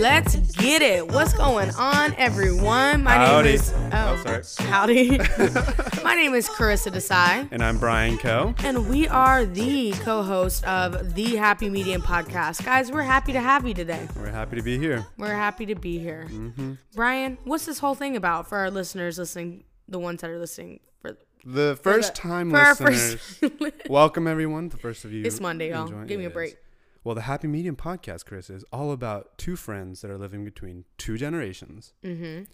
Let's get it. What's going on, everyone? My Howdy. name is Oh, sorry. Howdy. My name is Karisha Desai, And I'm Bryan Coe. and we are the co-host of the Happy Medium podcast. Guys, we're happy to have you today. We're happy to be here. We're happy to be here. Mm-hmm. Bryan, what's this whole thing about for our listeners listening, the ones that are listening for The first time for our listeners, first welcome everyone. The first of you. It's Monday, y'all. Give me a break. is. Well, the Happy Medium podcast, Chris, is all about two friends that are living between two generations, Mm-hmm.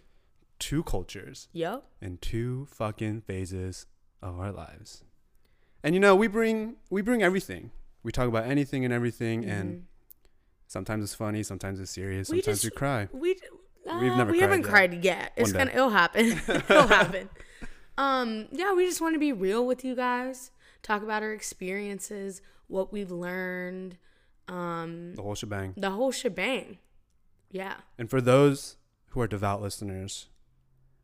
two cultures, Yep. and two fucking phases of our lives. And you know, we bring we bring everything. We talk about anything and everything, and sometimes it's funny, sometimes it's serious, Mm-hmm. We sometimes just- we cry. We uh, We've never we cried haven't yet. cried yet. It's One day. gonna it'll happen. it'll happen. Um, yeah, we just want to be real with you guys. Talk about our experiences, what we've learned, um, The whole shebang. the whole shebang. Yeah. And for those who are devout listeners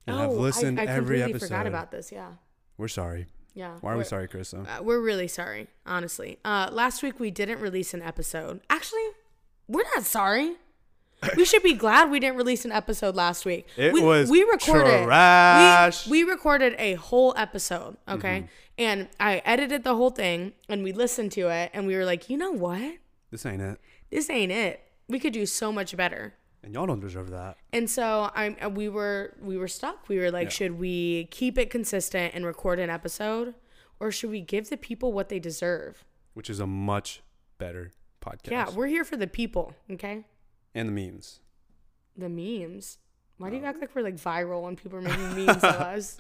and have listened Oh, I, I every completely episode, forgot about this. Yeah. we're sorry. Yeah. Why are we sorry, Chris? Uh, we're really sorry, honestly. Uh, last week we didn't release an episode. Actually, we're not sorry. We should be glad we didn't release an episode last week. It we, was we recorded trash. We, we recorded a whole episode, okay? Mm-hmm. And I edited the whole thing and we listened to it and we were like, you know what? This ain't it. This ain't it. We could do so much better. And y'all don't deserve that. And so I uh, we were we were stuck. We were like, Yeah. should we keep it consistent and record an episode, or should we give the people what they deserve? Which is a much better podcast. Yeah, we're here for the people, okay? and the memes. The memes. Why do you act like we're like viral when people are making memes of us?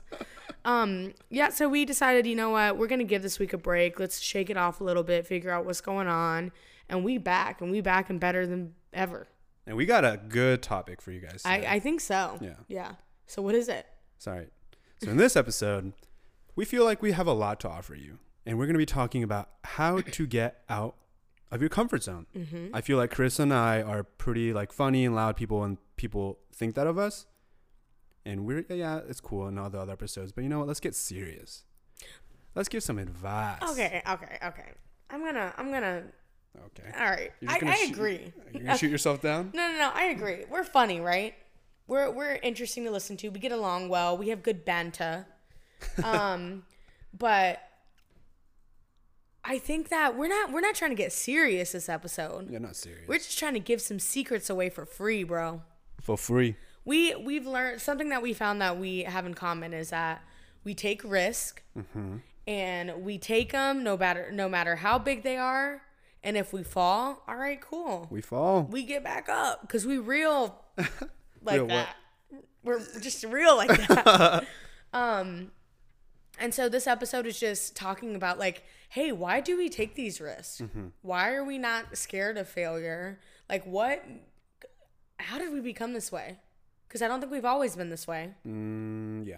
Um, yeah, so we decided, you know what, we're gonna give this week a break. Let's shake it off a little bit, figure out what's going on, and we back, and we back and better than ever. And we got a good topic for you guys. I. I think so. Yeah. Yeah. So what is it? Sorry. So in this episode, we feel like we have a lot to offer you, and we're going to be talking about how to get out of your comfort zone. Mm-hmm. I feel like Chris and I are pretty like funny and loud people, and people think that of us. And we're yeah, it's cool in all the other episodes, but you know what? Let's get serious. Let's give some advice. Okay, okay, okay. I'm gonna I'm gonna Okay. all right. I, I shoot- agree. You're gonna shoot yourself down. No, no, no. I agree. We're funny, right? We're we're interesting to listen to. We get along well. We have good banter. Um, but I think that we're not we're not trying to get serious this episode. You're not serious. We're just trying to give some secrets away for free, bro. For free. We we've learned something that we found that we have in common is that we take risk and we take them no matter no matter how big they are. And if we fall, all right, cool We fall. we get back up because we real like Real what? that. We're just real like that. um, and so this episode is just talking about like, hey, why do we take these risks? Mm-hmm. Why are we not scared of failure? Like, what? How did we become this way? Because I don't think we've always been this way. Mm, yeah.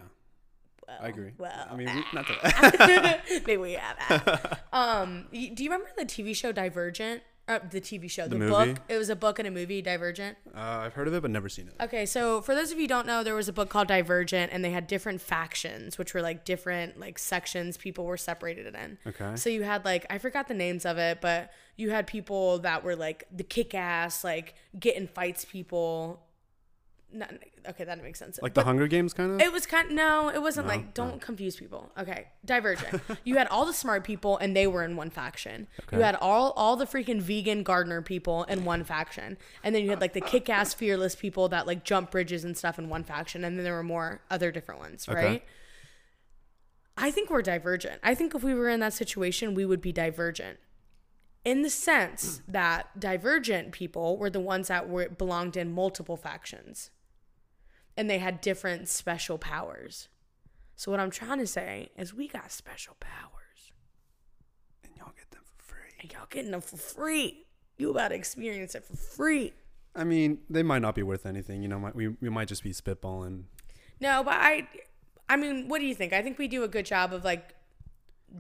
I agree. well, I mean, we, not that. Maybe we have. um, do you remember the TV show Divergent? Uh, the TV show, the, movie? book. It was a book and a movie, Divergent. uh, I've heard of it, but never seen it. Okay, so for those of you who don't know, there was a book called Divergent, and they had different factions, which were like different like sections people were separated in. Okay. So you had like I forgot the names of it, but you had people that were like the kick ass, like get in fights people. Not, okay, that makes sense. Like But- the Hunger Games, kind of. it was kind no, it wasn't No? like don't confuse people. Okay, Divergent. you had all the smart people and they were in one faction. Okay. You had all all the freaking vegan gardener people in one faction. And then you had like the kick-ass fearless people that like jump bridges and stuff in one faction and then there were more other different ones, Okay. right? I think we're divergent. I think if we were in that situation, we would be divergent. In the sense that divergent people were the ones that were belonged in multiple factions and they had different special powers. So what I'm trying to say is we got special powers. and y'all get them for free. And y'all getting them for free. You about to experience it for free. I mean, they might not be worth anything. You know, we we might just be spitballing. No, but I I mean, what do you think? I think we do a good job of like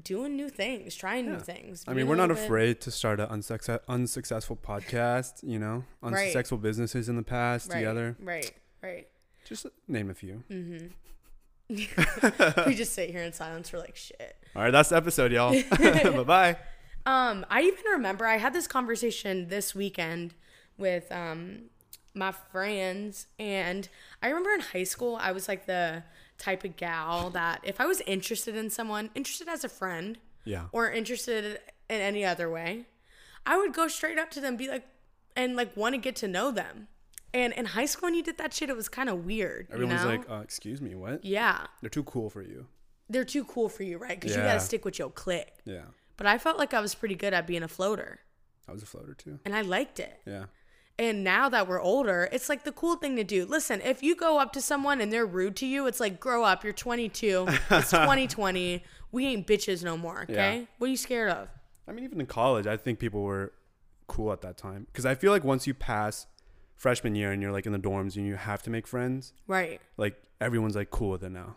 doing new things, trying new things. I mean, we're not bit- afraid to start an unsuccess, unsuccessful podcast. You know, Right. unsuccessful businesses in the past right, together. Right, right. Just name a few. we just sit here in silence. We're like, shit. All right, that's the episode, y'all. bye bye. Um, I even remember I had this conversation this weekend with um my friends. And I remember in high school, I was like the type of gal that if I was interested in someone, interested as a friend, Yeah. or interested in any other way, I would go straight up to them, be like, and like want to get to know them. And in high school, when you did that shit, it was kind of weird. you Everyone's know? like, uh, excuse me, what? yeah, They're too cool for you. they're too cool for you, right? Because you got to stick with your clique. Yeah. But I felt like I was pretty good at being a floater, I was a floater too. and I liked it. Yeah. And now that we're older, it's like the cool thing to do. Listen, if you go up to someone and they're rude to you, it's like, grow up. You're 22. It's 2020. We ain't bitches no more. Okay. Yeah. What are you scared of? I mean, even in college, I think people were cool at that time because I feel like once you pass freshman year and you're like in the dorms and you have to make friends, Right. like everyone's like cool with it now.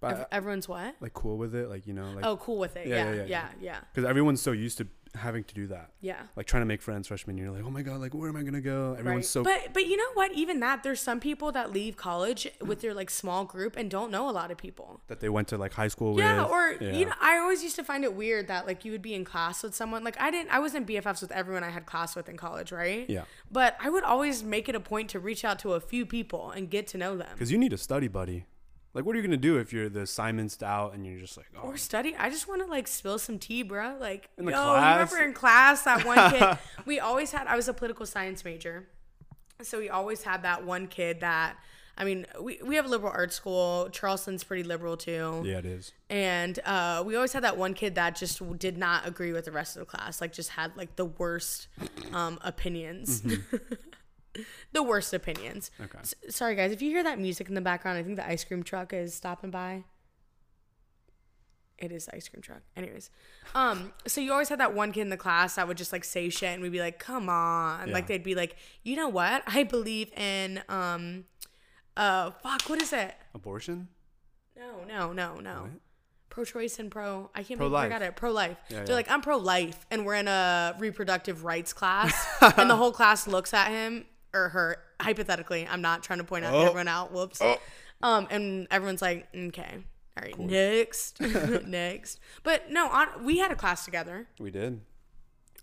But Ev- Everyone's what? like cool with it, like you know, like Oh, cool with it. Yeah, Yeah. yeah, Yeah. yeah, Yeah. yeah. Yeah. because everyone's so used to having to do that, Yeah. like trying to make friends freshman year. Like, oh my god, like where am I gonna go? Everyone's Right. so But but you know what? Even that, there's some people that leave college with their like small group and don't know a lot of people. that they went to like high school Yeah, with. or Yeah. Or you know, I always used to find it weird that like you would be in class with someone. Like I didn't, I wasn't BFFs with everyone I had class with in college, right? Yeah. But I would always make it a point to reach out to a few people and get to know them. because you need a study buddy. Like, what are you gonna do if you're the Simon Stout and you're just like, oh, Or study. I just want to like spill some tea, bro. Like, In the yo, class? remember in class that one kid? we always had. I was a political science major, so we always had that one kid that. I mean, we, we have a liberal arts school. Charleston's pretty liberal too. yeah, it is. And uh, we always had that one kid that just did not agree with the rest of the class. Like, just had like the worst um, opinions. the worst opinions. Okay. S- sorry, guys. If you hear that music in the background, I think the ice cream truck is stopping by. It is the ice cream truck. Anyways, um, so you always had that one kid in the class that would just like say shit, and we'd be like, "Come on!" Yeah. Like they'd be like, "You know what? I believe in um, uh, fuck, what is it? Abortion. No, no, no, no. What? Pro-choice and pro. I can't Pro-life. I got it. Pro-life. Yeah, They're yeah. like, I'm pro-life, and we're in a reproductive rights class, and the whole class looks at him or her. Hypothetically, I'm not trying to point out Oh. everyone out. Whoops. Um, and everyone's like, okay, all right, next, next. But no, on, we had a class together, We did.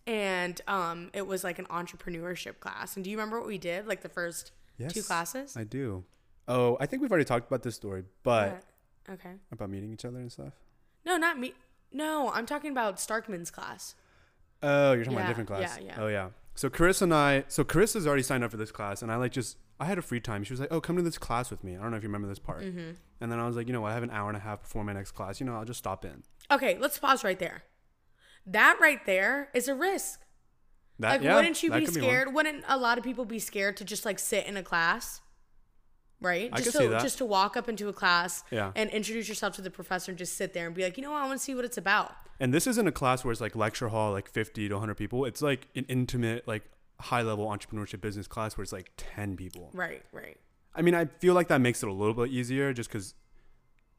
and um, it was like an entrepreneurship class. And do you remember what we did? Like the first two classes. I do. Oh, I think we've already talked about this story, but What? Okay. about meeting each other and stuff. No, not me. No, I'm talking about Starkman's class. Oh, you're talking about a different class. yeah, yeah. Oh yeah. So Chris and I, so Chris has already signed up for this class, and I like just I had a free time. She was like, "Oh, come to this class with me." I don't know if you remember this part. Mm-hmm. And then I was like, you know what? I have an hour and a half before my next class. You know, I'll just stop in. Okay, let's pause right there. That right there is a risk. That Like, yeah, wouldn't you be scared? Wouldn't a lot of people be scared to just like sit in a class? Right? I just to that. just to walk up into a class Yeah. and introduce yourself to the professor and just sit there and be like, you know what, I want to see what it's about. And this isn't a class where it's like lecture hall, like 50 to 100 people. It's like an intimate, like high level entrepreneurship business class where it's like 10 people. Right, right. I mean, I feel like that makes it a little bit easier just because,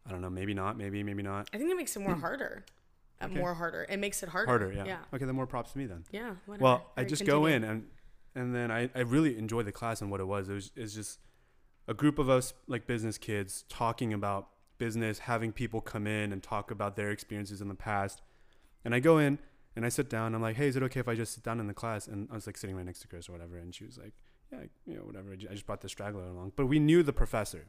I don't know, maybe not, maybe, maybe not. I think it makes it more harder. Uh, Okay. More harder. It makes it harder. Harder, yeah. Yeah. Okay, then more props to me then. Yeah. Whatever. Well, I just continue. go in and and then I, I really enjoyed the class and what it was. It was it's just a group of us like business kids talking about business, having people come in and talk about their experiences in the past. And I go in and I sit down. I'm like, hey, is it okay if I just sit down in the class? And I was like sitting right next to Chris or whatever, and she was like, yeah, you know, whatever. I just brought the straggler along, but we knew the professor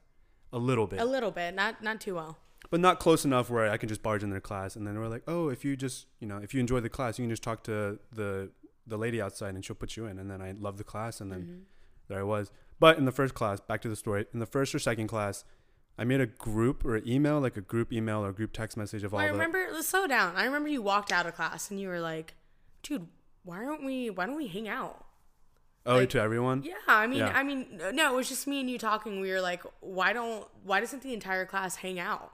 a little bit A little bit, not not too well. but not close enough where I can just barge in their class. And then we're like, oh, if you just, you know, if you enjoy the class, you can just talk to the the lady outside and she'll put you in. And then I love the class, and then Mm-hmm. there I was. But in the first class, back to the story. In the first or second class, I made a group or email, like a group email or group text message of all of them. I the. remember. Let's slow down. I remember you walked out of class and you were like, "Dude, why don't we? Why don't we hang out?" oh, like- to everyone. Yeah, I mean, Yeah. I mean, no, it was just me and you talking. We were like, "Why don't? Why doesn't the entire class hang out?"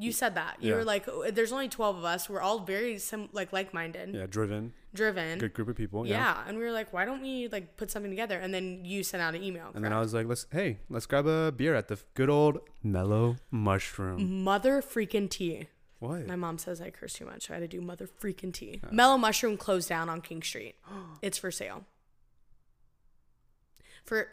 You said that. You Yeah. were like, "Oh, "There's only twelve of us. We're all very sim- like like-minded, Yeah, driven, driven." good group of people. yeah. Yeah. and we were like, "Why don't we like put something together?" And then you sent out an email. And then I was like, let's hey, let's grab a beer at the good old Mellow Mushroom. mother freaking tea. What? My mom says I curse too much, so I had to do mother freaking tea. Mellow Mushroom closed down on King Street. it's for sale. For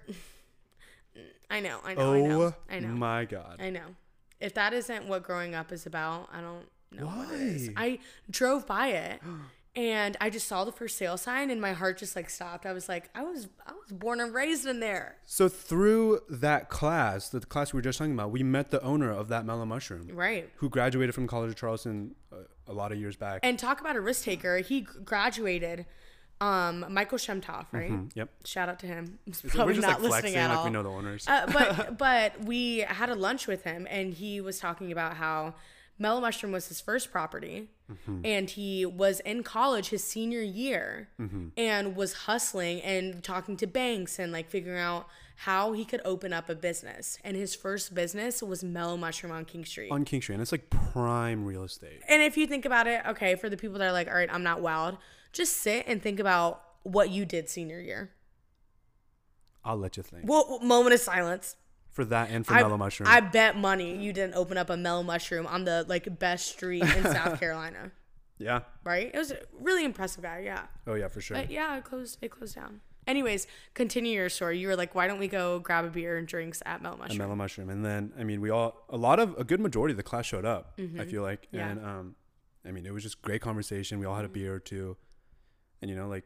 I know, I know, I know, oh I know, my god. I know. If that isn't what growing up is about, I don't know what it is. I drove by it and I just saw the for sale sign and my heart just like stopped. I was like, I was I was born and raised in there. So through that class, the class we were just talking about, we met the owner of that mellow mushroom, Right. who graduated from College of Charleston uh, a lot of years back. And talk about a risk taker. He graduated um Michael Shemtoff, right? Mm, yep. Shout out to him. He's we're probably just not like listening flexing at like all. we know the owners. uh, but but we had a lunch with him and he was talking about how Mellow Mushroom was his first property Mm-hmm. and he was in college his senior year Mm-hmm. and was hustling and talking to banks and like figuring out how he could open up a business and his first business was Mellow Mushroom on King Street. on King Street, and it's like prime real estate. and if you think about it, okay, for the people that are like, all right, I'm not wild, just sit and think about what you did senior year. I'll let you think Well, moment of silence. For that and for I, mellow mushroom. I bet money you didn't open up a mellow mushroom on the like best street in South Carolina, yeah. right? It was a really impressive guy, yeah. Oh yeah, for sure. But yeah, it closed. It closed down. Anyways, continue your story. You were like, why don't we go grab a beer and drinks at Mellow Mushroom? mellow mushroom and then i mean we all a lot of a good majority of the class showed up i feel like Mm-hmm. Yeah. and um i mean it was just great conversation we all had a beer or two and you know like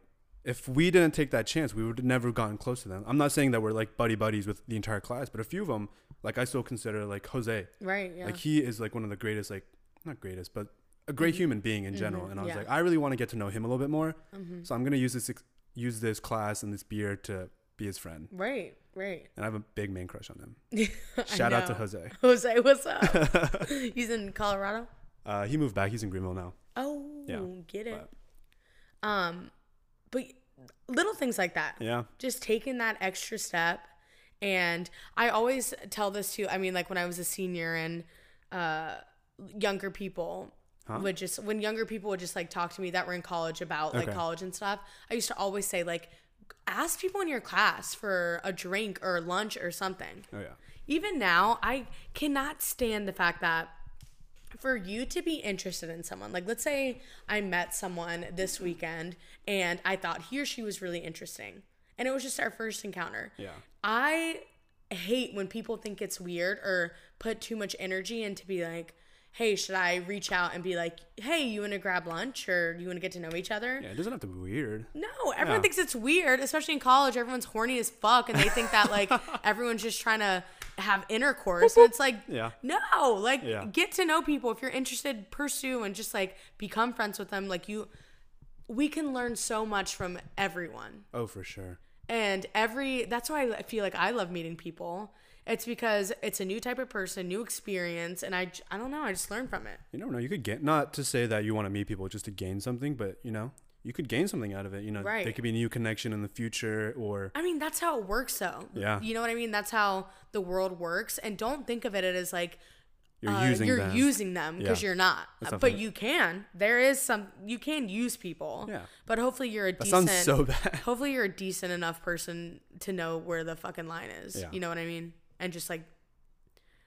if we didn't take that chance we would have never gotten close to them i'm not saying that we're like buddy buddies with the entire class but a few of them like i still consider like jose right. Yeah. like he is like one of the greatest like not greatest but a great human being in general and i was Mm-hmm. Yeah. Mm-hmm. like i really want to get to know him a little bit more so i'm going to use this use this class and this beer to be his friend right. Right. and i have a big man crush on him shout out to jose Jose, what's up? He's in Colorado. Uh, he moved back. He's in Greenville now. Oh, Yeah, get it. Um, but little things like that. Yeah. Just taking that extra step. And I always tell this to, I mean, like when I was a senior and uh, younger people would just, when younger people would just like talk to me that were in college about like Okay. college and stuff, I used to always say, like, ask people in your class for a drink or lunch or something Oh yeah. even now, I cannot stand the fact that for you to be interested in someone, like let's say I met someone this mm-hmm. weekend and I thought he or she was really interesting, and it was just our first encounter. Yeah. I hate when people think it's weird or put too much energy into be like, hey, should I reach out and be like, hey, you want to grab lunch or you want to get to know each other? Yeah. It doesn't have to be weird. No, everyone Yeah. thinks it's weird, especially in college. Everyone's horny as fuck, and they think that like everyone's just trying to have intercourse. And it's like, Yeah. no, like Yeah. get to know people. If you're interested, pursue and just like become friends with them. Like you, we can learn so much from everyone, Oh, for sure. and every. That's why I feel like I love meeting people. It's because it's a new type of person, new experience, and I, I don't know, I just learn from it. You never know. You could get not to say that you want to meet people just to gain something, but you know, you could gain something out of it. You know, Right. there could be a new connection in the future, or I mean, that's how it works, though. Yeah. You know what I mean? That's how the world works. And don't think of it as like you're uh, using you're them. using them because Yeah. you're not. Uh, not but funny. you can. There is some. You can use people. Yeah. But hopefully you're a that decent. sounds so bad. hopefully you're a decent enough person to know where the fucking line is. Yeah. You know what I mean? And just like,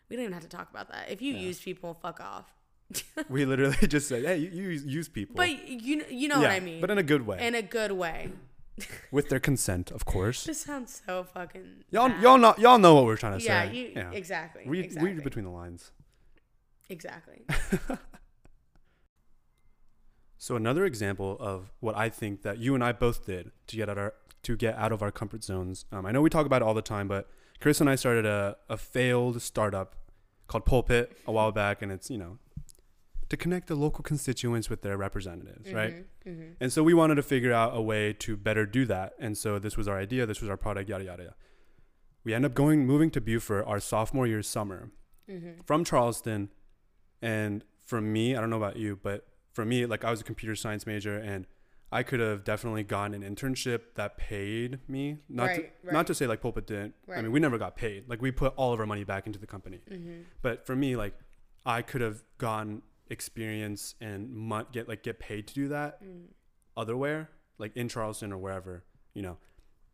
we don't even have to talk about that. If you use people, fuck off. we literally just said, hey, you, you use- people. But you you know yeah, what I mean. but in a good way, in a good way. with their consent, of course. This sounds so fucking. Y'all, bad. y'all know, y'all know what we're trying to Yeah. say. You exactly. Read, exactly. read between the lines. Exactly. So another example of what I think that you and I both did to get out our to get out of our comfort zones. Um, I know we talk about it all the time, but Chris and I started a, a failed startup called Pulpit a while back, and it's you know to connect the local constituents with their representatives, right? Mm-hmm. And so we wanted to figure out a way to better do that, and so this was our idea. This was our product, yada yada. yada. We end up going moving to Beaufort our sophomore year summer Mm-hmm. from Charleston, and for me, I don't know about you, but for me, like I was a computer science major, and I could have definitely gotten an internship that paid me. Not Right, to, right. not to say like Pulpit didn't. I mean, we never got paid. Like we put all of our money back into the company. Mm-hmm. But for me, like I could have gotten experience and mon- get like get paid to do that Mm. otherwhere, like in Charleston or wherever, you know.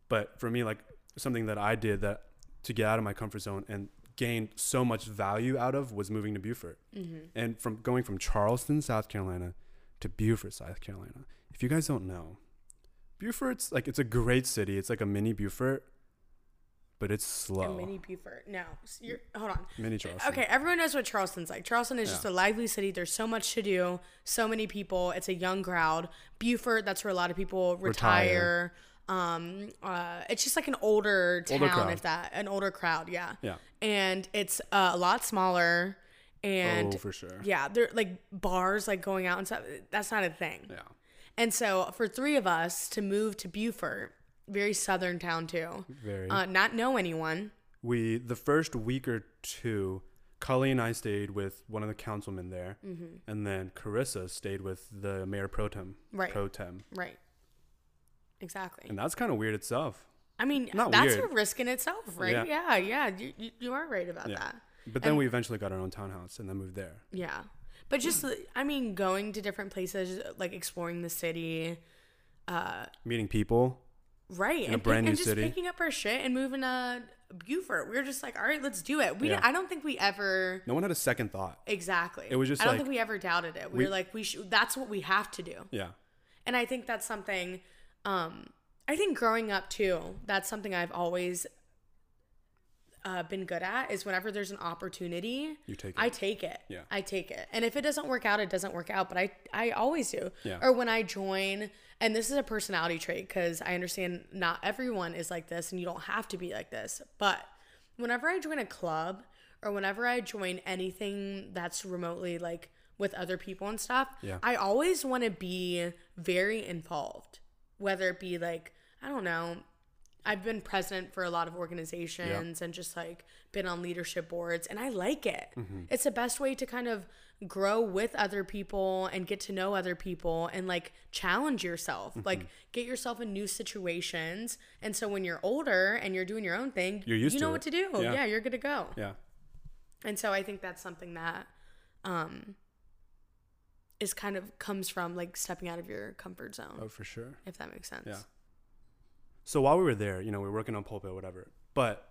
But for me, like something that I did that to get out of my comfort zone and gained so much value out of was moving to Beaufort. Mm-hmm. And from going from Charleston, South Carolina to Beaufort, South Carolina. If you guys don't know, Beaufort's like it's a great city. It's like a mini Beaufort. but it's slow. A mini Beaufort. No, you're, hold on. Mini Charleston. Okay, everyone knows what Charleston's like. Charleston is just a lively city. There's so much to do, so many people. It's a young crowd. Beaufort, that's where a lot of people retire. retire. Um, uh, it's just like an older town, Older if that, an older crowd, yeah. Yeah. And it's uh, a lot smaller, and oh, for sure. yeah, they're like bars, like going out and stuff. That's not a thing. Yeah. And so for three of us to move to Beaufort, very southern town too, Very. uh, not know anyone. we the first week or two, Cully and I stayed with one of the councilmen there, Mm-hmm. and then Karisha stayed with the mayor pro tem. Right. Pro tem, Right. Exactly. and that's kind of weird itself. I mean, Not that's weird. a risk in itself, right? Yeah. Yeah, yeah. You, you, you are right about Yeah. that. But then And- we eventually got our own townhouse and then moved there. Yeah. But just, I mean, going to different places, like exploring the city, uh, Meeting people. right? a and, brand and new just city. picking up our shit and moving to Beaufort. We were just like, all right, let's do it. We, Yeah. I don't think we ever No one had a second thought. exactly. It was just I don't like- think we ever doubted it. We, we- were like, we should. That's what we have to do. Yeah. And I think that's something, um, I think growing up too, that's something I've always uh, been good at is whenever there's an opportunity, You take it. I take it. Yeah. I take it. And if it doesn't work out, it doesn't work out, but I, I always do. Yeah. Or when I join, and this is a personality trait because I understand not everyone is like this and you don't have to be like this. But whenever I join a club or whenever I join anything that's remotely like with other people and stuff, Yeah. I always want to be very involved. Whether it be like, I don't know, I've been president for a lot of organizations and just like been on leadership boards and I like it. Mm-hmm. It's the best way to kind of grow with other people and get to know other people and like challenge yourself. Mm-hmm. Like get yourself in new situations. And so when you're older and you're doing your own thing, You're used you know it. what to do. Yeah. Yeah, you're good to go. Yeah. And so I think that's something that um is kind of comes from like stepping out of your comfort zone, Oh, for sure. if that makes sense. Yeah. So while we were there, you know, we were working on pulpit, whatever. But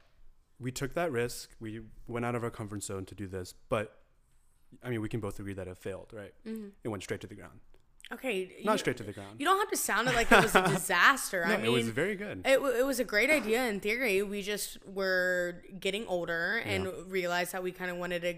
we took that risk. We went out of our comfort zone to do this. But I mean, we can both agree that it failed, right? Mm-hmm. It went straight to the ground. Okay. Not you- straight to the ground. You don't have to sound it like it was a disaster. no, I mean, it was very good. It, it was a great idea in theory. We just were getting older and Yeah. realized that we kind of wanted to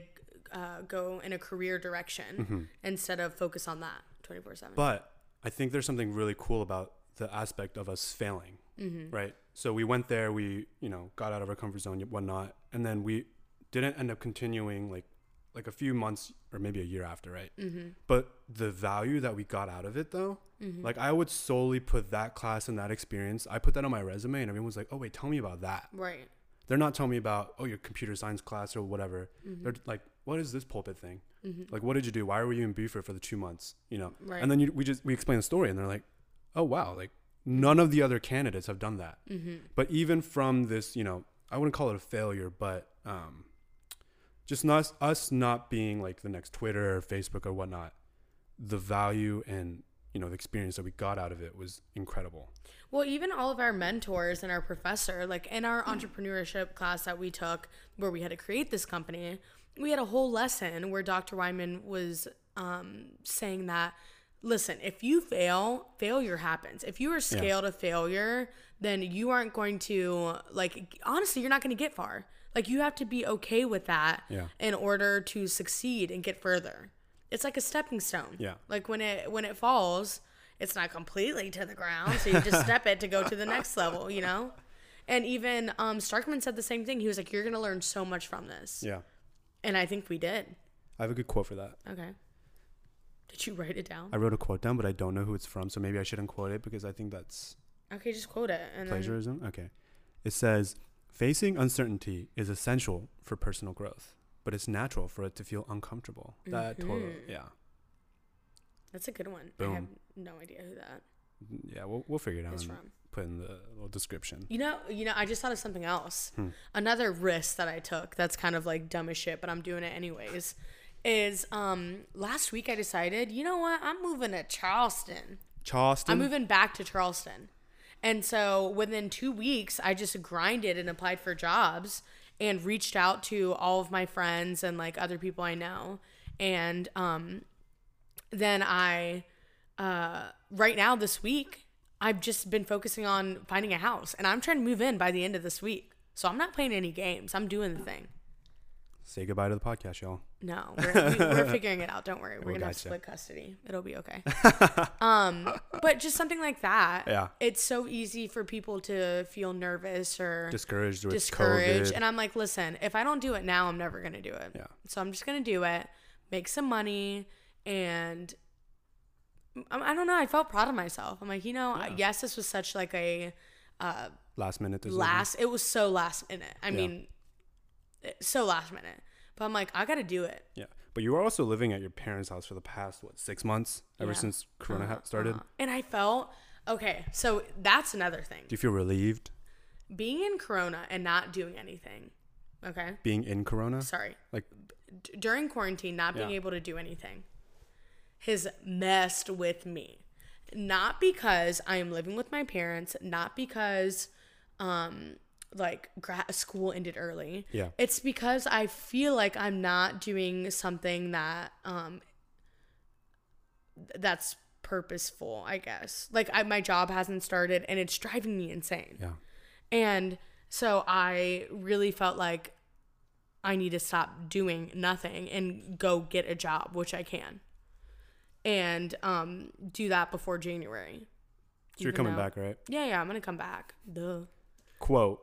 uh, go in a career direction Mm-hmm. instead of focus on that 24 7. But I think there's something really cool about the aspect of us failing, Mm-hmm. right? So we went there, we you know got out of our comfort zone, whatnot, and then we didn't end up continuing like like a few months or maybe a year after, right? Mm-hmm. But the value that we got out of it, though, like I would solely put that class and that experience. I put that on my resume, and everyone was like, "Oh wait, tell me about that." Right. They're not telling me about oh your computer science class or whatever. Mm-hmm. They're like, "What is this pulpit thing?" Like, what did you do? Why were you in Beaufort for the two months? You know, Right. and then you, we just we explain the story, and they're like, "Oh wow, like none of the other candidates have done that." Mm-hmm. But even from this, you know, I wouldn't call it a failure, but um, just not us not being like the next Twitter or Facebook or whatnot, the value and you know the experience that we got out of it was incredible. Well, even all of our mentors and our professor, like in our entrepreneurship class that we took, where we had to create this company, we had a whole lesson where Dr. Wyman was um, saying that, listen, if you fail, failure happens. If you are scaled to failure, then you aren't going to, like, honestly, you're not going to get far. Like, you have to be okay with that Yeah. in order to succeed and get further. It's like a stepping stone. Yeah. Like when it when it falls, it's not completely to the ground, so you just step it to go to the next level, you know? And even um, Starkman said the same thing. He was like, "You're gonna learn so much from this," Yeah, and I think we did. I have a good quote for that. Okay. Did you write it down? I wrote a quote down, but I don't know who it's from, so maybe I shouldn't quote it because I think that's Okay, just quote it. And then, plagiarism. Okay, it says, "Facing uncertainty is essential for personal growth." But it's natural for it to feel uncomfortable. That totally, yeah, that's a good one. Boom. I have no idea who that yeah. We'll we'll figure it out. from. Put in the little description. You know, you know. I just thought of something else. Hmm. Another risk that I took. That's kind of like dumb as shit, but I'm doing it anyways. Is um last week I decided, you know what? I'm moving to Charleston. Charleston. I'm moving back to Charleston. And so within two weeks, I just grinded and applied for jobs and reached out to all of my friends and like other people I know. And um, then I, uh, right now this week, I've just been focusing on finding a house and I'm trying to move in by the end of this week. So I'm not playing any games. I'm doing the thing. Say goodbye to the podcast, y'all. No, we're, we, we're figuring it out. Don't worry. We're We gonna have gotcha. split custody. It'll be okay. um, but just something like that. Yeah. It's so easy for people to feel nervous or Discouraged with discouraged. COVID. And I'm like, listen, if I don't do it now, I'm never gonna do it. Yeah. So I'm just gonna do it, make some money, and I, I don't know. I felt proud of myself. I'm like, you know, Yeah. yes, this was such like a uh, last minute decision. last. It was so last minute. I mean, so last minute. But I'm like, I gotta do it. Yeah. But you were also living at your parents' house for the past what six months ever Yeah. since Corona Uh-huh, started. uh-huh. And I felt okay. So that's another thing. Do you feel relieved Being in Corona and not doing anything. Okay. being in Corona? Sorry. Like, D- during quarantine, not being Yeah. able to do anything has messed with me. Not because I am living with my parents, not because um like gra- school ended early. Yeah. It's because I feel like I'm not doing something that um that's purposeful, I guess. Like I, my job hasn't started and it's driving me insane. yeah. And so I really felt like I need to stop doing nothing and go get a job, which I can. And um do that before January. So you're coming though- back, right? Yeah, yeah, I'm gonna come back. Duh. Quote.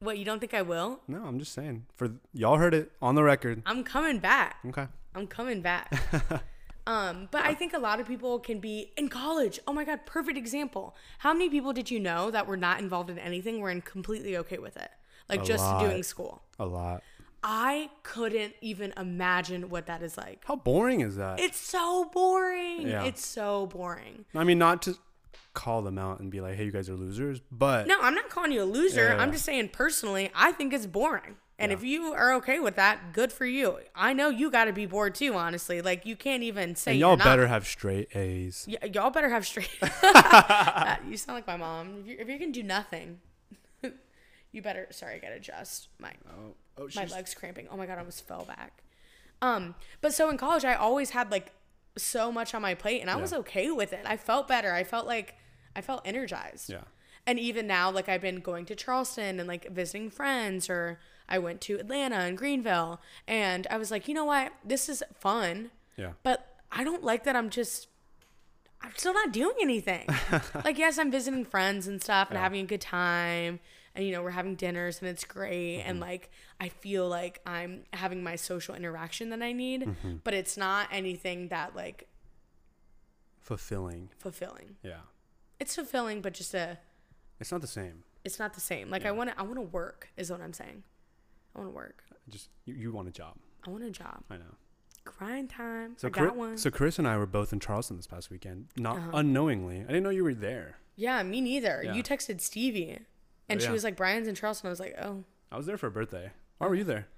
What, you don't think I will? No, I'm just saying. For y'all heard it on the record. I'm coming back. Okay. I'm coming back. um, but I think a lot of people can be in college. Oh my god, perfect example. How many people did you know that were not involved in anything were in completely okay with it? Like A just lot. doing school. A lot. I couldn't even imagine what that is like. How boring is that? It's so boring. Yeah. It's so boring. I mean, not to call them out and be like, "Hey, you guys are losers," but No, I'm not calling you a loser. Yeah, yeah, I'm just saying personally, I think it's boring. And Yeah. if you are okay with that, good for you. I know you got to be bored too, honestly. Like you can't even say and y'all better have straight A's. Y- y'all better have straight. That- you sound like my mom. If you, if you can do nothing, you better. Sorry, I gotta adjust my Oh, oh, my legs cramping. Oh my god, I almost fell back. Um, but so in college, I always had like so much on my plate, and I was okay with it. I felt better. I felt like I felt energized. Yeah. And even now, like I've been going to Charleston and like visiting friends, or I went to Atlanta and Greenville, and I was like, you know what, this is fun, Yeah. but I don't like that I'm just. I'm still not doing anything. like, yes, I'm visiting friends and stuff and Yeah. having a good time. And, you know, we're having dinners and it's great. Mm-hmm. And, like, I feel like I'm having my social interaction that I need. Mm-hmm. But it's not anything that, like, Fulfilling. fulfilling. Yeah. It's fulfilling, but just a, It's not the same. it's not the same. Like, I want to, I want to work, is what I'm saying. I want to work. Just you, you want a job. I want a job. I know. Grind time. So I Chris, got one. so Chris and I were both in Charleston this past weekend, not Uh-huh. unknowingly. I didn't know you were there. yeah, me neither. Yeah. You texted Stevie. And she yeah. was like, Bryan's in Charleston. I was like, oh. I was there for a birthday. Why were you there?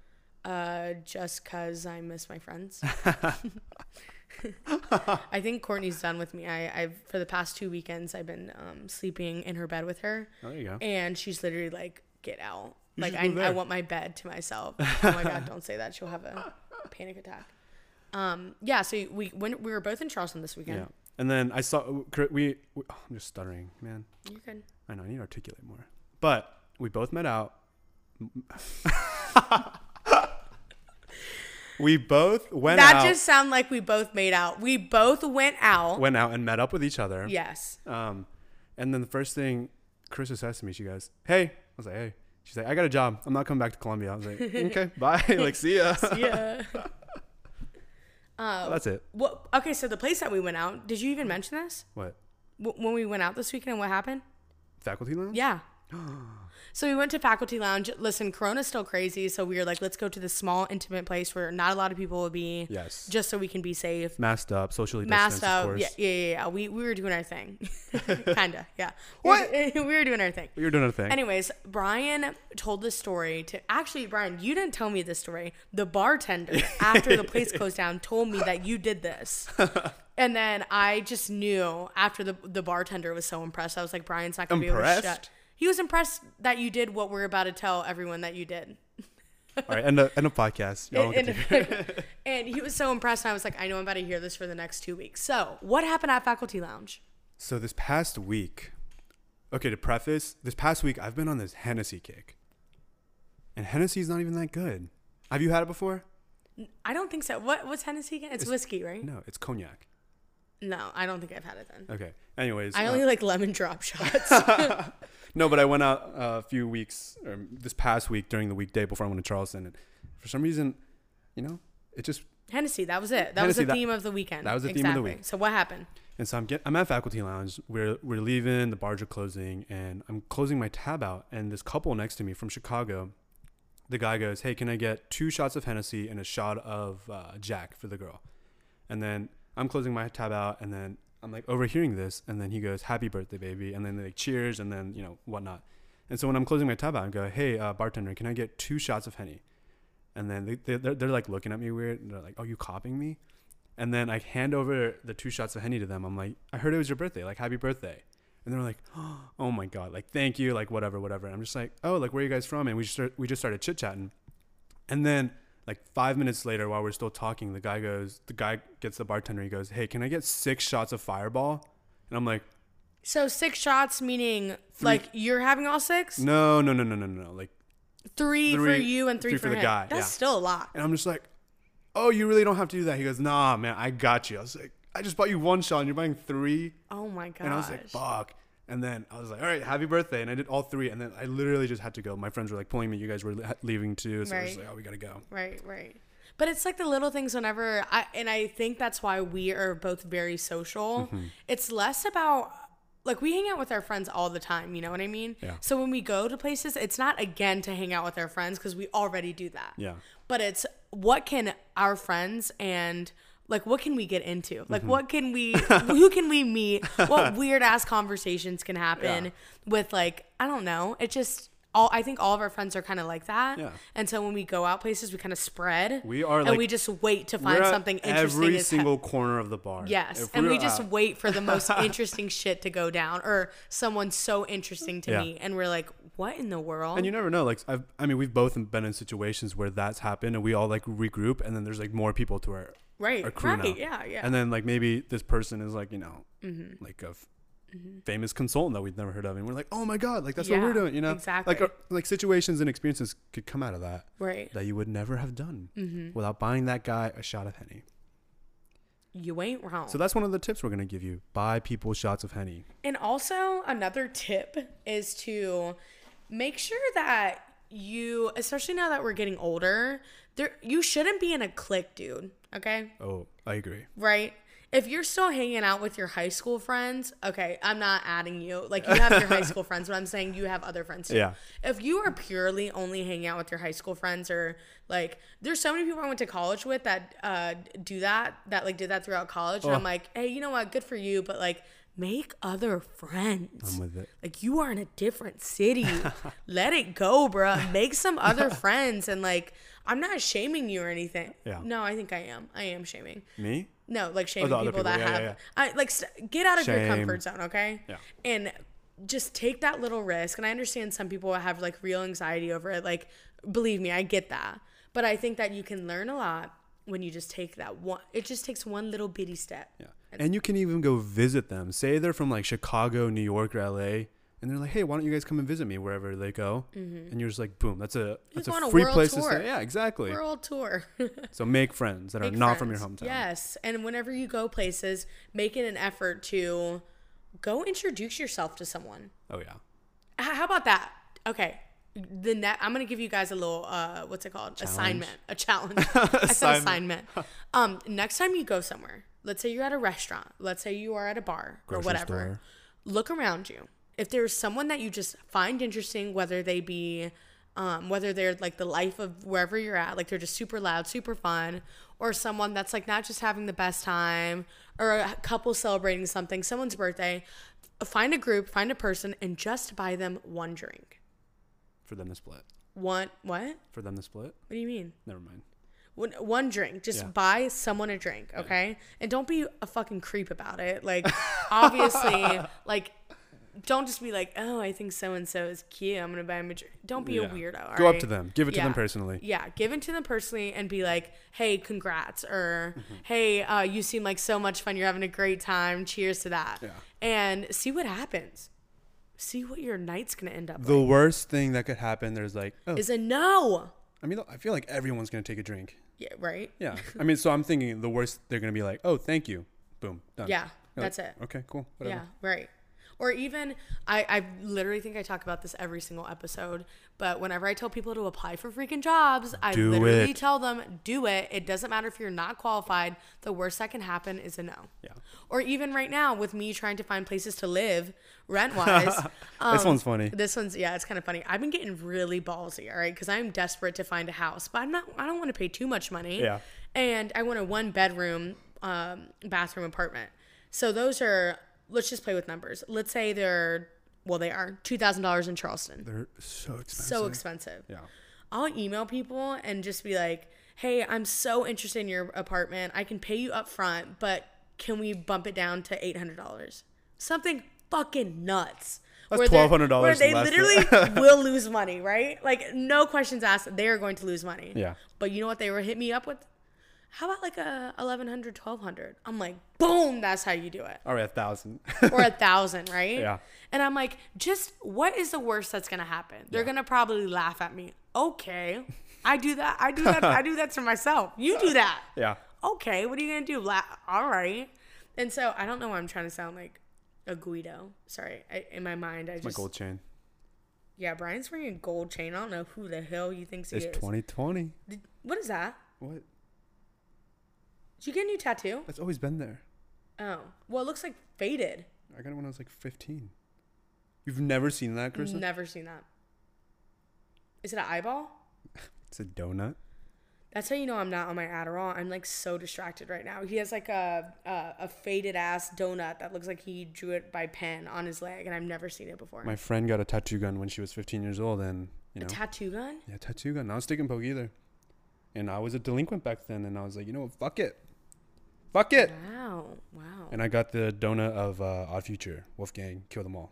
Uh, just cause I miss my friends. I think Courtney's done with me. I, I've for the past two weekends I've been um, sleeping in her bed with her, Oh, there you go. and she's literally like, "Get out!" You like I, I want my bed to myself. oh my god, don't say that. She'll have a panic attack. Um, yeah. So we when we were both in Charleston this Yeah. weekend. And then I saw we. we oh, I'm just stuttering, man. You can. I know I need to articulate more. But we both met out. we both went out that out. just sound like we both made out. We both went out. went out and met up with each other. yes. Um, and then the first thing Karisha says to me, she goes, "Hey," I was like, "Hey." She's like, "I got a job. I'm not coming back to Columbia." I was like, "Okay, bye. like, see ya." Yeah. uh, That's it. what? Okay. So the place that we went out. Did you even mention this? What? w- when we went out this weekend, what happened? Faculty lounge? Yeah. so we went to Faculty Lounge. Listen, Corona's still crazy, so we were like, let's go to this small, intimate place where not a lot of people will be, Yes. just so we can be safe. Masked up, socially Masked distanced, of up, course. yeah, yeah, yeah, yeah. We we were doing our thing, kinda, yeah. What? We were, we were doing our thing. We you're doing our thing. Anyways, Bryan told this story to actually, Bryan, you didn't tell me this story. The bartender, after the place closed down, told me that you did this. And then I just knew after the the bartender was so impressed. I was like, Bryan's not gonna be able to shut. He was impressed that you did what we're about to tell everyone that you did. All right, end of, end of podcast. Y'all And, hear- and he was so impressed. And I was like, I know I'm about to hear this for the next two weeks. So, what happened at Faculty Lounge? So this past week, okay, to preface, this past week I've been on this Hennessy kick, and Hennessy's not even that good. Have you had it before? I don't think so. What what's Hennessy again? It's, It's- whiskey, right? No, it's cognac. No, I don't think I've had it then. Okay. Anyways, I uh, only like lemon drop shots. no, but I went out a few weeks, or this past week during the weekday before I went to Charleston, and for some reason, you know, it just Hennessy, that was it. That Hennessy, was the that- theme of the weekend. that was the theme of the Exactly. week. So what happened? And so I'm get I'm at faculty lounge. We're we're leaving. The bars are closing, and I'm closing my tab out. And this couple next to me from Chicago, the guy goes, "Hey, can I get two shots of Hennessy and a shot of uh, Jack for the girl?" And then I'm closing my tab out, and then I'm like overhearing this, and then he goes, "Happy birthday, baby!" And then they like cheers, and then you know whatnot. And so when I'm closing my tab I go, "Hey, uh, bartender, can I get two shots of Henny?" And then they, they they're, they're like looking at me weird. And they're like, "Oh, you copying me?" And then I hand over the two shots of Henny to them. I'm like, I heard it was your birthday. Like, happy birthday. And they're like, oh my God, like, thank you. Like, whatever, whatever. And I'm just like, oh, like, where are you guys from? And we just, start, we just started chit chatting. And then, like, five minutes later, while we're still talking, the guy goes, the guy gets the bartender. He goes, hey, can I get six shots of fireball? And I'm like, So six shots meaning like you're having all six? no, no, no, no, no, no. Like, Three, for you and three, three for, for the him. guy, That's yeah. still a lot. and I'm just like, oh, you really don't have to do that. He goes, nah, man, I got you. I was like, I just bought you one shot and you're buying three. Oh my gosh. And I was like, fuck. And then I was like, all right, happy birthday. And I did all three. And then I literally just had to go. My friends were like pulling me. You guys were leaving too. So I was like, oh, we got to go. Right, right. But it's like the little things whenever I and I think that's why we are both very social. Mm-hmm. It's less about like we hang out with our friends all the time, you know what I mean? Yeah. So when we go to places, it's not again to hang out with our friends because we already do that. Yeah. But it's what can our friends and like what can we get into? Like mm-hmm. what can we who can we meet? What weird ass conversations can happen Yeah. with like I don't know. It just all I think all of our friends are kind of like that. Yeah. And so when we go out places, we kind of spread. We are, and like- we just wait to find We're at something interesting. Every single corner of the bar. Yes, and we just wait for the most interesting shit to go down, or someone so interesting to Yeah. meet, and we're like, "What in the world?" And you never know. Like, I've, I mean, we've both been in situations where that's happened and we all like regroup and then there's like more people to our, right, crew right, now. yeah, yeah. And then like maybe this person is like, you know, Mm-hmm. like a f- famous consultant that we've never heard of. And we're like, oh my God, like that's what we're doing, you know? exactly. Like, uh, like situations and experiences could come out of that. right, that you would never have done Mm-hmm. without buying that guy a shot of henny. you ain't wrong. So that's one of the tips we're gonna give you: buy people shots of henny. And also, another tip is to make sure that you, especially now that we're getting older, there you shouldn't be in a clique, dude. Okay, Oh, I agree. right? If you're still hanging out with your high school friends, okay, I'm not adding you. Like you have your high school friends, but I'm saying you have other friends too. Yeah. If you are purely only hanging out with your high school friends, or like, there's so many people I went to college with that uh, do that, that like did that throughout college, and Oh. I'm like, hey, you know what? Good for you, but like, make other friends. I'm with it. Like you are in a different city. Let it go, bruh. Make some other friends and like I'm not shaming you or anything. Yeah. No, I think I am. I am shaming. Me? No, like oh, shaming the other people, that people. Yeah, have yeah, I like st- get out of your comfort zone, okay? Yeah. And just take that little risk. And I understand some people have like real anxiety over it. Like believe me, I get that. But I think that you can learn a lot when you just take that one it just takes one little bitty step. Yeah. And you can even go visit them. Say they're from like Chicago, New York, or LA, and they're like, "Hey, why don't you guys come and visit me wherever they go?" And you're just like, "Boom, that's a that's a a free world place to tour. stay." Yeah, exactly. World tour. So make friends that are Make not from your hometown. Yes, and whenever you go places, make it an effort to go introduce yourself to someone. Oh yeah. How about that? Okay. The net, I'm gonna give you guys a little uh, what's it called? Assignment, a challenge. I said assignment. um, next time you go somewhere, let's say you're at a restaurant, let's say you are at a bar or whatever. store. Look around you. If there's someone that you just find interesting, whether they be, um, whether they're like the life of wherever you're at, like they're just super loud, super fun, or someone that's like not just having the best time, or a couple celebrating something, someone's birthday, find a group, find a person, and just buy them one drink. For them to split. One what? For them to split. What do you mean? Never mind. One, one drink. Just Yeah. buy someone a drink, okay? And don't be a fucking creep about it. Like, obviously, like, don't just be like, oh, I think so and so is cute. I'm gonna buy him a drink. Don't be Yeah. a weirdo. Go up to them. Give it to them personally. Yeah, give it to them personally and be like, hey, congrats, or Mm-hmm. hey, uh, you seem like so much fun. You're having a great time. Cheers to that. Yeah. And see what happens. See what your night's gonna end up The like. worst thing that could happen, there's like, oh, Is a no. I mean, I feel like everyone's gonna take a drink. Yeah, right. Yeah. I mean, so I'm thinking the worst they're gonna be like, oh, thank you, boom, done. Yeah, You're like, that's it. Okay, cool, whatever. Yeah, right. Or even I, I literally think I talk about this every single episode, but whenever I tell people to apply for freaking jobs, I Do literally it. tell them, do it. It doesn't matter if you're not qualified. The worst that can happen is a no. Yeah. Or even right now with me trying to find places to live rent wise. this one's funny. This one's yeah, it's kind of funny. I've been getting really ballsy, all right, because I'm desperate to find a house, but I'm not. I don't want to pay too much money. Yeah. And I want a one bedroom, um, bathroom apartment. So those are. Let's just play with numbers. Let's say they're well, they are two thousand dollars in Charleston. They're so expensive. So expensive. Yeah. I'll email people and just be like, "Hey, I'm so interested in your apartment. I can pay you up front, but can we bump it down to eight hundred dollars? Something fucking nuts." That's $1,200 Where they literally will lose money, right? Like no questions asked, they are going to lose money. Yeah. But you know what they were hit me up with? How about like a 1100 1200 I'm like, boom, that's how you do it right, a thousand. or a thousand, right? Yeah. And I'm like, just what is the worst that's gonna happen? They're gonna probably laugh at me. Okay, I do that. I do that. I do that to myself. You do that. yeah. Okay, what are you gonna do? La- All right. And so I don't know why I'm trying to sound like a Guido. Sorry, I, in my mind, I My just gold chain. yeah. Bryan's wearing a gold chain. I don't know who the hell he thinks he It's is. 2020. Did- what is that? What? Did you get a new tattoo? That's always been there. Oh, well, it looks like faded. I got it when I was like 15. You've never seen that, Kristen? Never seen that. Is it an eyeball? It's a donut. That's how you know I'm not on my Adderall. I'm like so distracted right now. He has like a a, a faded ass donut that looks like he drew it by pen on his leg, and I've never seen it before. My friend got a tattoo gun when she was 15 years old, and you know, a tattoo gun? yeah, tattoo gun. Not a stick and poke either. And I was a delinquent back then, and I was like, you know what, fuck it, fuck it. Wow, wow. And I got the donut of uh, Odd Future, Wolfgang, kill them all.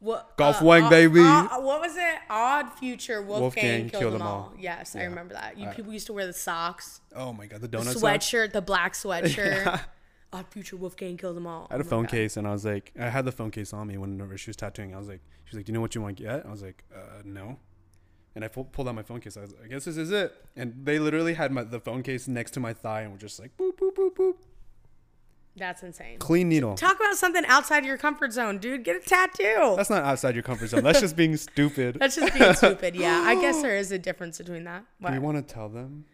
What Golf wang, baby. uh, what was it? Odd Future Wolfgang, Wolfgang killed, killed them them all. all. Yes, I remember that. You Uh, people used to wear the socks, Oh my god, the the donut socks. sweatshirt, the black sweatshirt. Yeah. Odd Future Wolfgang Kill them all. I had a Oh phone God. case, and I was like, I had the phone case on me whenever she was tattooing. I was like, she was like, do you know what you want to get? I was like, uh, no. And I pull, pulled out my phone case. I was like, I guess this is it. And they literally had my the phone case next to my thigh, and were just like, boop, boop, boop, boop. That's insane. Clean needle. Talk about something outside your comfort zone, dude. Get a tattoo. That's not outside your comfort zone. That's just being stupid. That's just being stupid. Yeah, I guess there is a difference between that. Do you want to tell them?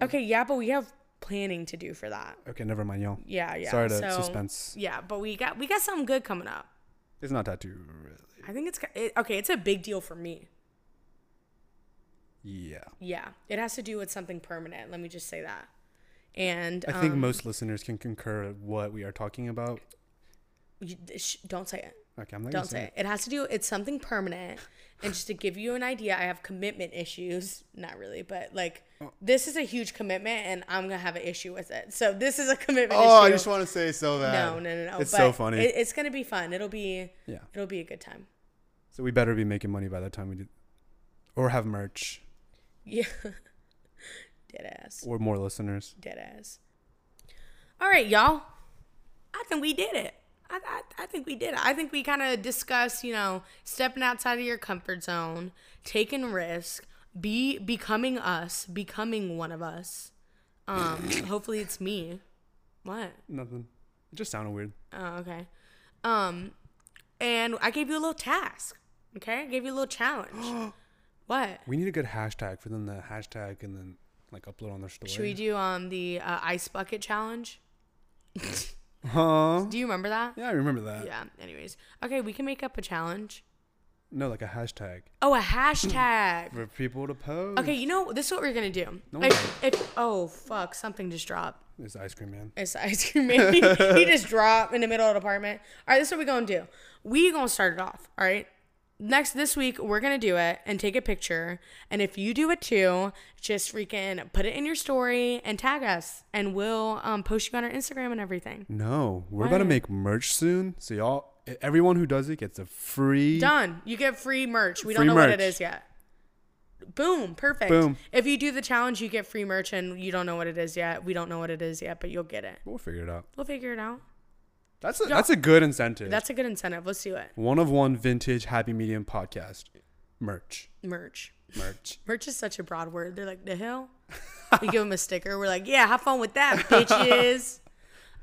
Okay, yeah, but we have planning to do for that. Okay, never mind, y'all. Yeah, yeah. Sorry to so, suspense. Yeah, but we got we got something good coming up. It's not tattoo, really. I think it's it, okay. It's a big deal for me. Yeah. Yeah, it has to do with something permanent. Let me just say that. And I think um, most listeners can concur what we are talking about. you, sh- don't say it. Okay, I'm not Don't say it. It has to do. It's something permanent. And just to give you an idea, I have commitment issues. Not really, but like Oh. this is a huge commitment, and I'm gonna have an issue with it. So this is a commitment Oh, I just want to say so bad. no, no, no, no. It's but so funny. It, it's gonna be fun. It'll be. yeah. It'll be a good time. So we better be making money by the time we do, or have merch, Yeah. Dead ass. or more listeners. Dead ass. All right, y'all. I think we did it. I, I, I think we did it. I think we kind of discussed, you know, stepping outside of your comfort zone, taking risk, be becoming us, becoming one of us. Um, hopefully it's me. What? Nothing. It just sounded weird. Oh, okay. Um, and I gave you a little task. Okay, I gave you a little challenge. what? We need a good hashtag for them to hashtag and then like upload on their story. Should we do um the uh, ice bucket challenge? Huh? Do you remember that? Yeah, I remember that. Yeah. Anyways, okay, we can make up a challenge. No, like a hashtag Oh, a hashtag. for people to post. Okay, you know this is what we're gonna do. No, if, if oh fuck, something just dropped. It's ice cream man. It's ice cream man. he, he just dropped in the middle of the apartment. All right, this is what we're gonna do. We gonna start it off. All right. Next this week we're gonna do it and take a picture. And if you do it too, just freaking put it in your story and tag us, and we'll um, post you on our Instagram and everything. No, we're about to make merch soon. So y'all, everyone who does it gets a free. Done. You get free merch. We Free don't know what it is yet. Boom. Perfect. Boom. If you do the challenge, you get free merch, and you don't know what it is yet. We don't know what it is yet, but you'll get it. We'll figure it out. We'll figure it out. That's a, that's a good incentive. That's a good incentive. Let's do it. one of one vintage happy medium podcast merch. Merch. Merch. Merch is such a broad word. They're like, the hell? we give them a sticker. We're like, yeah, have fun with that, bitches.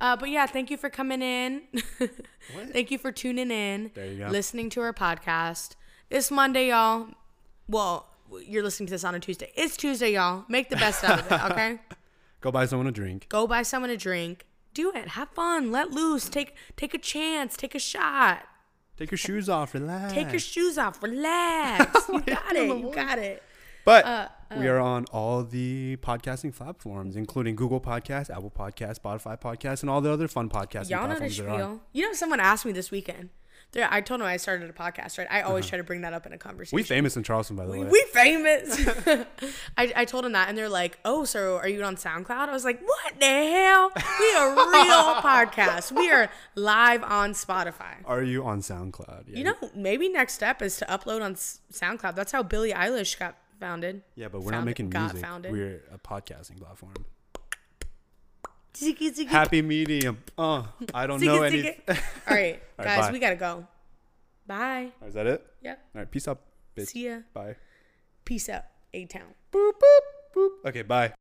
Uh, but yeah, thank you for coming in. thank you for tuning in. There you go. Listening to our podcast. It's Monday, y'all. Well, you're listening to this on a Tuesday. It's Tuesday, y'all. Make the best out of it, okay? Go buy someone a drink. Go buy someone a drink. Do it. Have fun. Let loose. Take take a chance. Take a shot. Take your shoes off. Relax. Take your shoes off. Relax. You got it. You got it. But Uh, we are on all the podcasting platforms, including Google Podcasts, Apple Podcasts, Spotify Podcasts, and all the other fun podcasting Y'all know the platforms there are. You know, someone asked me this weekend. There, I told him I started a podcast, right? I always try to bring that up in a conversation. Uh-huh. We famous in Charleston, by the way. We famous. I, I told him that, and they're like, "Oh, so are you on SoundCloud?" I was like, "What the hell? We are a real podcast. We are live on Spotify." are you on SoundCloud? Yeah. You know, maybe next step is to upload on SoundCloud. That's how Billie Eilish got founded. Yeah, but we're not Founded- making got music. founded. We're a podcasting platform. Ziggy, ziggy, Happy medium. Uh, I don't know ziggy, any. ziggy. All right, All right, guys, bye. we gotta go. Bye. Is that it? Yep. All right. Peace out, bitch. See ya. Bye. Peace out, A Town. Boop boop boop. Okay. Bye.